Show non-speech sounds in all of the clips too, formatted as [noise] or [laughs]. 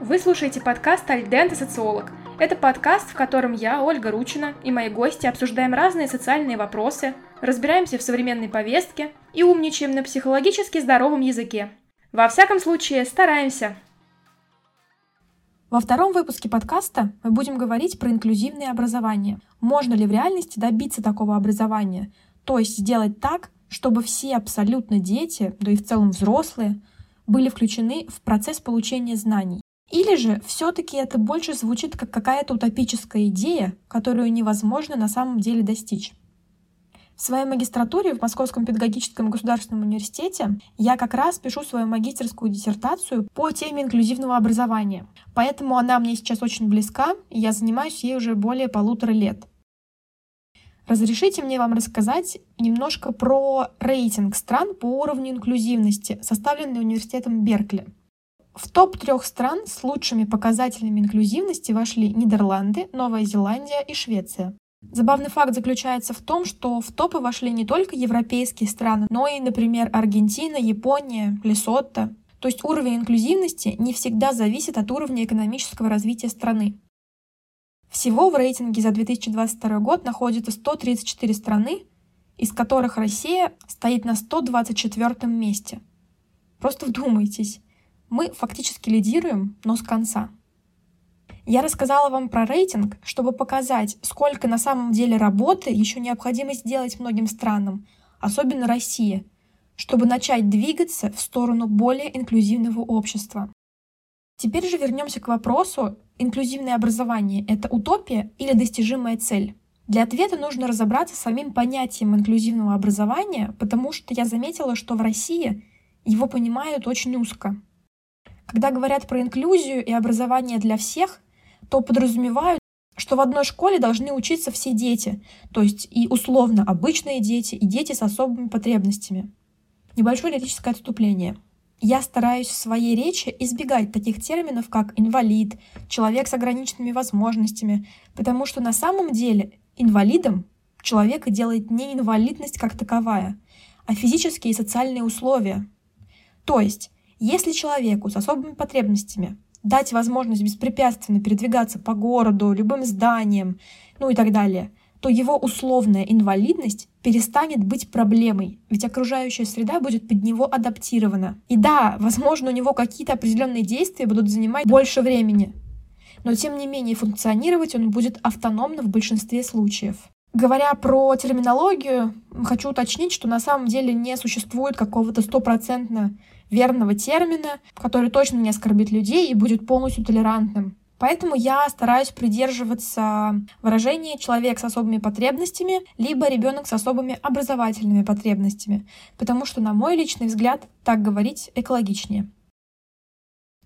Вы слушаете подкаст «Альдента социолог». Это подкаст, в котором я, Ольга Ручина, и мои гости обсуждаем разные социальные вопросы, разбираемся в современной повестке и умничаем на психологически здоровом языке. Во всяком случае, стараемся. Во втором выпуске подкаста мы будем говорить про инклюзивное образование. Можно ли в реальности добиться такого образования? То есть сделать так, чтобы все абсолютно дети, да и в целом взрослые, были включены в процесс получения знаний. Или же все-таки это больше звучит как какая-то утопическая идея, которую невозможно на самом деле достичь. В своей магистратуре в Московском педагогическом государственном университете я как раз пишу свою магистерскую диссертацию по теме инклюзивного образования. Поэтому она мне сейчас очень близка, и я занимаюсь ей уже более полутора лет. Разрешите мне вам рассказать немножко про рейтинг стран по уровню инклюзивности, составленный университетом Беркли. В топ трех стран с лучшими показателями инклюзивности вошли Нидерланды, Новая Зеландия и Швеция. Забавный факт заключается в том, что в топы вошли не только европейские страны, но и, например, Аргентина, Япония, Лесотто. То есть уровень инклюзивности не всегда зависит от уровня экономического развития страны. Всего в рейтинге за 2022 год находится 134 страны, из которых Россия стоит на 124 месте. Просто вдумайтесь, мы фактически лидируем, но с конца. Я рассказала вам про рейтинг, чтобы показать, сколько на самом деле работы еще необходимо сделать многим странам, особенно России, чтобы начать двигаться в сторону более инклюзивного общества. Теперь же вернемся к вопросу, инклюзивное образование – это утопия или достижимая цель? Для ответа нужно разобраться с самим понятием инклюзивного образования, потому что я заметила, что в России его понимают очень узко. Когда говорят про инклюзию и образование для всех, то подразумевают, что в одной школе должны учиться все дети, то есть и условно обычные дети, и дети с особыми потребностями. Небольшое лирическое отступление. Я стараюсь в своей речи избегать таких терминов, как инвалид, человек с ограниченными возможностями, потому что на самом деле инвалидом человека делает не инвалидность как таковая, а физические и социальные условия. То есть если человеку с особыми потребностями дать возможность беспрепятственно передвигаться по городу, любым зданиям, ну и так далее, то его условная инвалидность перестанет быть проблемой, ведь окружающая среда будет под него адаптирована. И да, возможно, у него какие-то определенные действия будут занимать больше времени, но тем не менее функционировать он будет автономно в большинстве случаев. Говоря про терминологию, хочу уточнить, что на самом деле не существует какого-то стопроцентно верного термина, который точно не оскорбит людей и будет полностью толерантным. Поэтому я стараюсь придерживаться выражения «человек с особыми потребностями» либо «ребенок с особыми образовательными потребностями», потому что, на мой личный взгляд, так говорить экологичнее.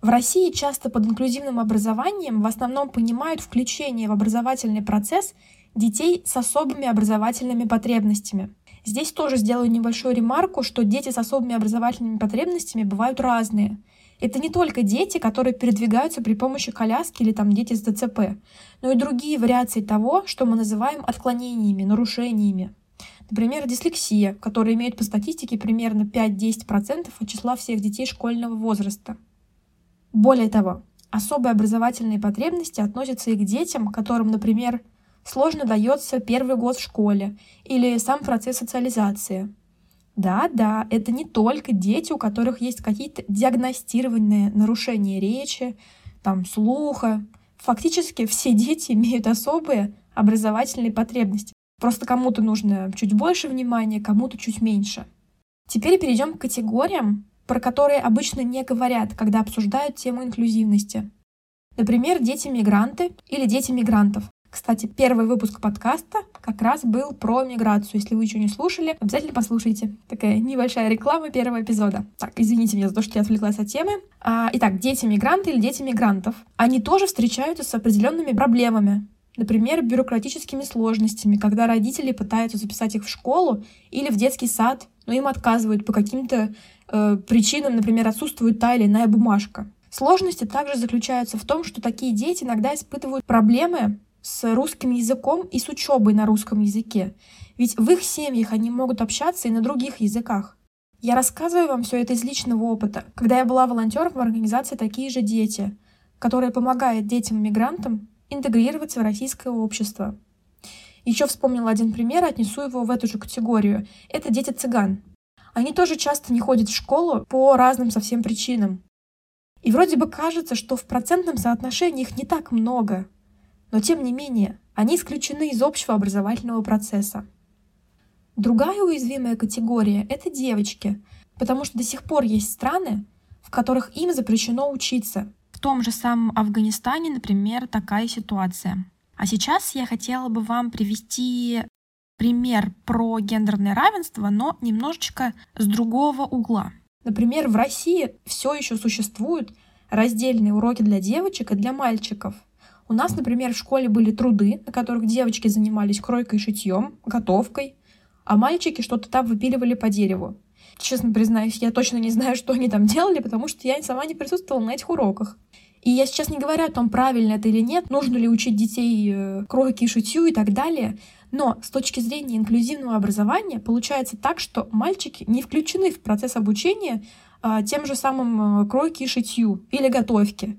В России часто под инклюзивным образованием в основном понимают включение в образовательный процесс детей с особыми образовательными потребностями – Здесь тоже сделаю небольшую ремарку, что дети с особыми образовательными потребностями бывают разные. Это не только дети, которые передвигаются при помощи коляски или там дети с ДЦП, но и другие вариации того, что мы называем отклонениями, нарушениями. Например, дислексия, которая имеет по статистике примерно 5-10% от числа всех детей школьного возраста. Более того, особые образовательные потребности относятся и к детям, которым, например, сложно дается первый год в школе или сам процесс социализации. Да, да, это не только дети, у которых есть какие-то диагностированные нарушения речи, там, слуха. Фактически все дети имеют особые образовательные потребности. Просто кому-то нужно чуть больше внимания, кому-то чуть меньше. Теперь перейдем к категориям, про которые обычно не говорят, когда обсуждают тему инклюзивности. Например, дети-мигранты или дети мигрантов. Кстати, первый выпуск подкаста как раз был про миграцию. Если вы еще не слушали, обязательно послушайте. Такая небольшая реклама первого эпизода. Так, извините меня за то, что я отвлеклась от темы. А, итак, дети-мигранты или дети мигрантов. Они тоже встречаются с определенными проблемами. Например, бюрократическими сложностями, когда родители пытаются записать их в школу или в детский сад, но им отказывают по каким-то э, причинам, например, отсутствует та или иная бумажка. Сложности также заключаются в том, что такие дети иногда испытывают проблемы с русским языком и с учебой на русском языке. Ведь в их семьях они могут общаться и на других языках. Я рассказываю вам все это из личного опыта. Когда я была волонтером в организации «Такие же дети», которая помогает детям-мигрантам интегрироваться в российское общество. Еще вспомнила один пример, отнесу его в эту же категорию. Это дети цыган. Они тоже часто не ходят в школу по разным совсем причинам. И вроде бы кажется, что в процентном соотношении их не так много. Но тем не менее, они исключены из общего образовательного процесса. Другая уязвимая категория — это девочки, потому что до сих пор есть страны, в которых им запрещено учиться. В том же самом Афганистане, например, такая ситуация. А сейчас я хотела бы вам привести пример про гендерное равенство, но немножечко с другого угла. Например, в России все еще существуют раздельные уроки для девочек и для мальчиков. У нас, например, в школе были труды, на которых девочки занимались кройкой, шитьем, готовкой, а мальчики что-то там выпиливали по дереву. Честно признаюсь, я точно не знаю, [laughs] что они там делали, потому что я сама не присутствовала на этих уроках. И я сейчас не говорю о том, правильно это или нет, нужно ли учить детей э, кройке и шитью и так далее. Но с точки зрения инклюзивного образования получается так, что мальчики не включены в процесс обучения а, тем же самым э, кройке и шитью или готовке.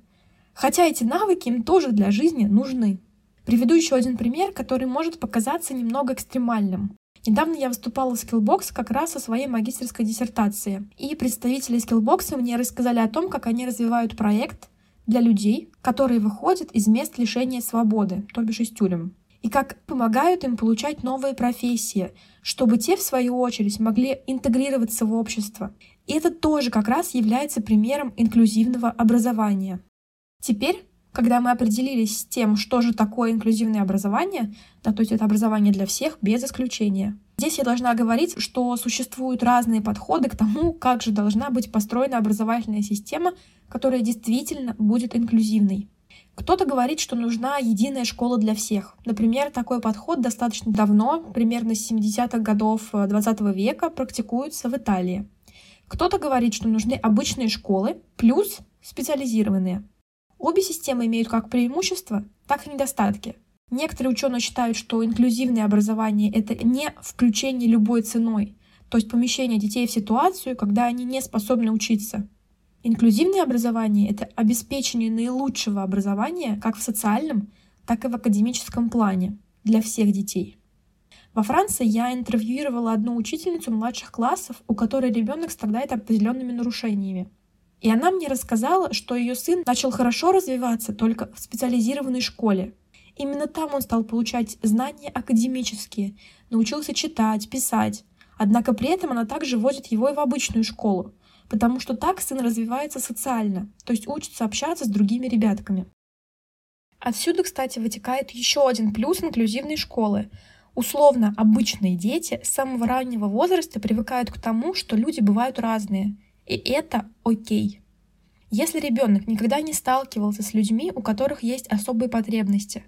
Хотя эти навыки им тоже для жизни нужны. Приведу еще один пример, который может показаться немного экстремальным. Недавно я выступала в Skillbox как раз со своей магистрской диссертацией. И представители Skillbox мне рассказали о том, как они развивают проект для людей, которые выходят из мест лишения свободы, то бишь из тюрем и как помогают им получать новые профессии, чтобы те, в свою очередь, могли интегрироваться в общество. И это тоже как раз является примером инклюзивного образования. Теперь, когда мы определились с тем, что же такое инклюзивное образование, да, то есть это образование для всех без исключения, здесь я должна говорить, что существуют разные подходы к тому, как же должна быть построена образовательная система, которая действительно будет инклюзивной. Кто-то говорит, что нужна единая школа для всех. Например, такой подход достаточно давно, примерно с 70-х годов 20 э, века, практикуется в Италии. Кто-то говорит, что нужны обычные школы плюс специализированные. Обе системы имеют как преимущества, так и недостатки. Некоторые ученые считают, что инклюзивное образование — это не включение любой ценой, то есть помещение детей в ситуацию, когда они не способны учиться. Инклюзивное образование — это обеспечение наилучшего образования как в социальном, так и в академическом плане для всех детей. Во Франции я интервьюировала одну учительницу младших классов, у которой ребенок страдает определенными нарушениями. И она мне рассказала, что ее сын начал хорошо развиваться только в специализированной школе. Именно там он стал получать знания академические, научился читать, писать. Однако при этом она также возит его и в обычную школу, потому что так сын развивается социально, то есть учится общаться с другими ребятками. Отсюда, кстати, вытекает еще один плюс инклюзивной школы. Условно обычные дети с самого раннего возраста привыкают к тому, что люди бывают разные, и это окей. Если ребенок никогда не сталкивался с людьми, у которых есть особые потребности,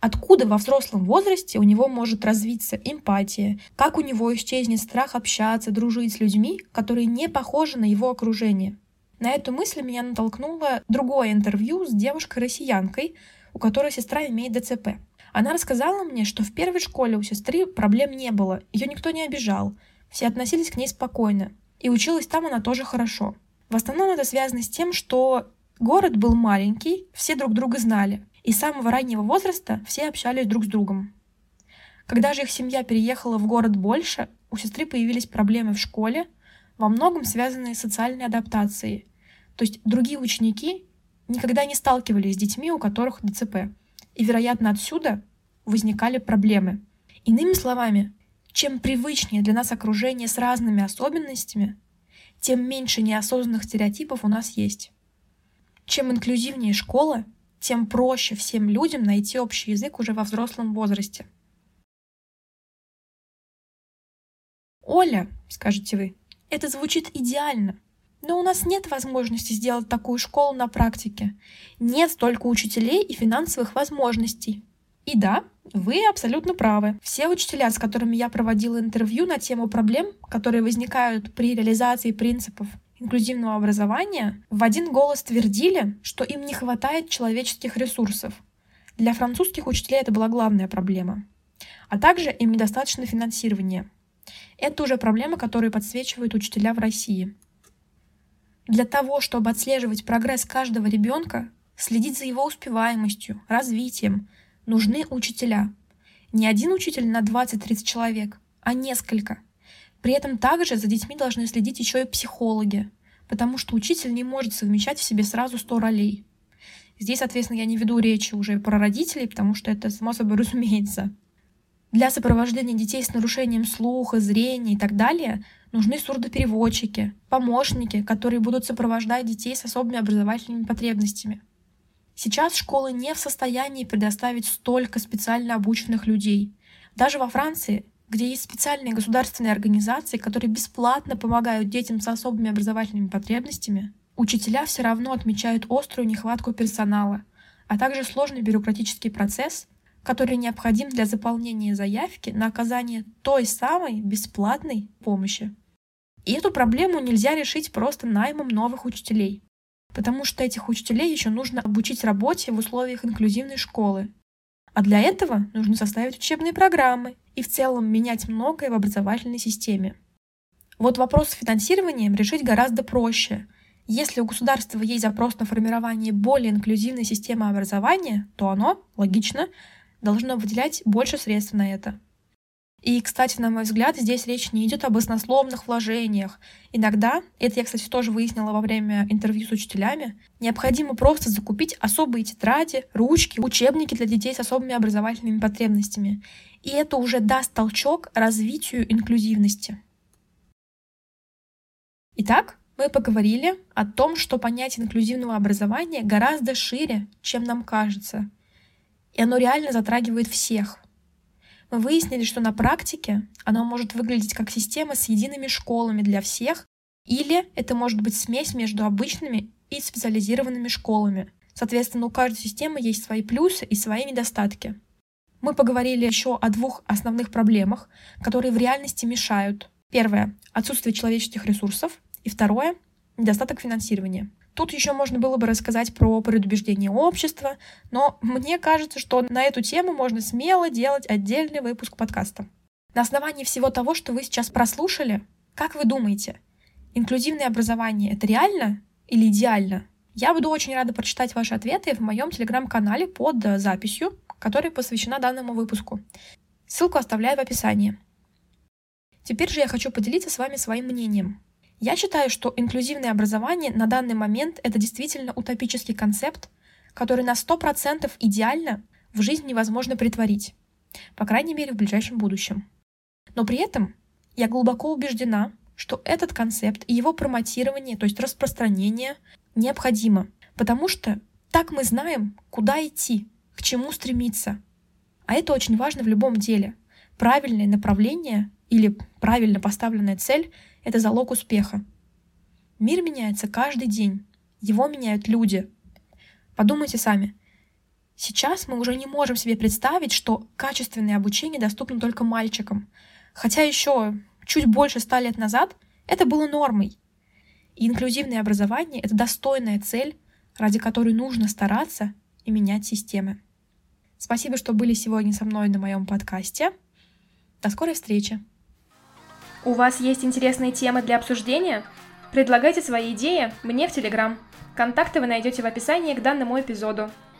Откуда во взрослом возрасте у него может развиться эмпатия? Как у него исчезнет страх общаться, дружить с людьми, которые не похожи на его окружение? На эту мысль меня натолкнуло другое интервью с девушкой-россиянкой, у которой сестра имеет ДЦП. Она рассказала мне, что в первой школе у сестры проблем не было, ее никто не обижал, все относились к ней спокойно. И училась там она тоже хорошо. В основном это связано с тем, что город был маленький, все друг друга знали. И с самого раннего возраста все общались друг с другом. Когда же их семья переехала в город больше, у сестры появились проблемы в школе, во многом связанные с социальной адаптацией. То есть другие ученики никогда не сталкивались с детьми, у которых ДЦП. И, вероятно, отсюда возникали проблемы. Иными словами, чем привычнее для нас окружение с разными особенностями, тем меньше неосознанных стереотипов у нас есть. Чем инклюзивнее школа, тем проще всем людям найти общий язык уже во взрослом возрасте. Оля, скажете вы, это звучит идеально, но у нас нет возможности сделать такую школу на практике. Нет столько учителей и финансовых возможностей. И да, вы абсолютно правы. Все учителя, с которыми я проводила интервью на тему проблем, которые возникают при реализации принципов инклюзивного образования в один голос твердили, что им не хватает человеческих ресурсов. Для французских учителей это была главная проблема. А также им недостаточно финансирования. Это уже проблема, которую подсвечивают учителя в России. Для того, чтобы отслеживать прогресс каждого ребенка, следить за его успеваемостью, развитием, нужны учителя. Не один учитель на 20-30 человек, а несколько. При этом также за детьми должны следить еще и психологи, потому что учитель не может совмещать в себе сразу 100 ролей. Здесь, соответственно, я не веду речи уже про родителей, потому что это само собой разумеется. Для сопровождения детей с нарушением слуха, зрения и так далее нужны сурдопереводчики, помощники, которые будут сопровождать детей с особыми образовательными потребностями. Сейчас школы не в состоянии предоставить столько специально обученных людей. Даже во Франции, где есть специальные государственные организации, которые бесплатно помогают детям с особыми образовательными потребностями, учителя все равно отмечают острую нехватку персонала, а также сложный бюрократический процесс, который необходим для заполнения заявки на оказание той самой бесплатной помощи. И эту проблему нельзя решить просто наймом новых учителей потому что этих учителей еще нужно обучить работе в условиях инклюзивной школы. А для этого нужно составить учебные программы и в целом менять многое в образовательной системе. Вот вопрос с финансированием решить гораздо проще. Если у государства есть запрос на формирование более инклюзивной системы образования, то оно, логично, должно выделять больше средств на это. И, кстати, на мой взгляд, здесь речь не идет об оснословных вложениях. Иногда, это я, кстати, тоже выяснила во время интервью с учителями, необходимо просто закупить особые тетради, ручки, учебники для детей с особыми образовательными потребностями. И это уже даст толчок развитию инклюзивности. Итак, мы поговорили о том, что понятие инклюзивного образования гораздо шире, чем нам кажется. И оно реально затрагивает всех — мы выяснили, что на практике оно может выглядеть как система с едиными школами для всех, или это может быть смесь между обычными и специализированными школами. Соответственно, у каждой системы есть свои плюсы и свои недостатки. Мы поговорили еще о двух основных проблемах, которые в реальности мешают. Первое — отсутствие человеческих ресурсов, и второе — недостаток финансирования. Тут еще можно было бы рассказать про предубеждение общества, но мне кажется, что на эту тему можно смело делать отдельный выпуск подкаста. На основании всего того, что вы сейчас прослушали, как вы думаете, инклюзивное образование — это реально или идеально? Я буду очень рада прочитать ваши ответы в моем телеграм-канале под записью, которая посвящена данному выпуску. Ссылку оставляю в описании. Теперь же я хочу поделиться с вами своим мнением. Я считаю, что инклюзивное образование на данный момент это действительно утопический концепт, который на 100% идеально в жизнь невозможно притворить, по крайней мере в ближайшем будущем. Но при этом я глубоко убеждена, что этот концепт и его промотирование, то есть распространение, необходимо, потому что так мы знаем, куда идти, к чему стремиться. А это очень важно в любом деле. Правильное направление или правильно поставленная цель — это залог успеха. Мир меняется каждый день. Его меняют люди. Подумайте сами. Сейчас мы уже не можем себе представить, что качественное обучение доступно только мальчикам. Хотя еще чуть больше ста лет назад это было нормой. И инклюзивное образование — это достойная цель, ради которой нужно стараться и менять системы. Спасибо, что были сегодня со мной на моем подкасте. До скорой встречи! У вас есть интересные темы для обсуждения? Предлагайте свои идеи мне в Телеграм. Контакты вы найдете в описании к данному эпизоду.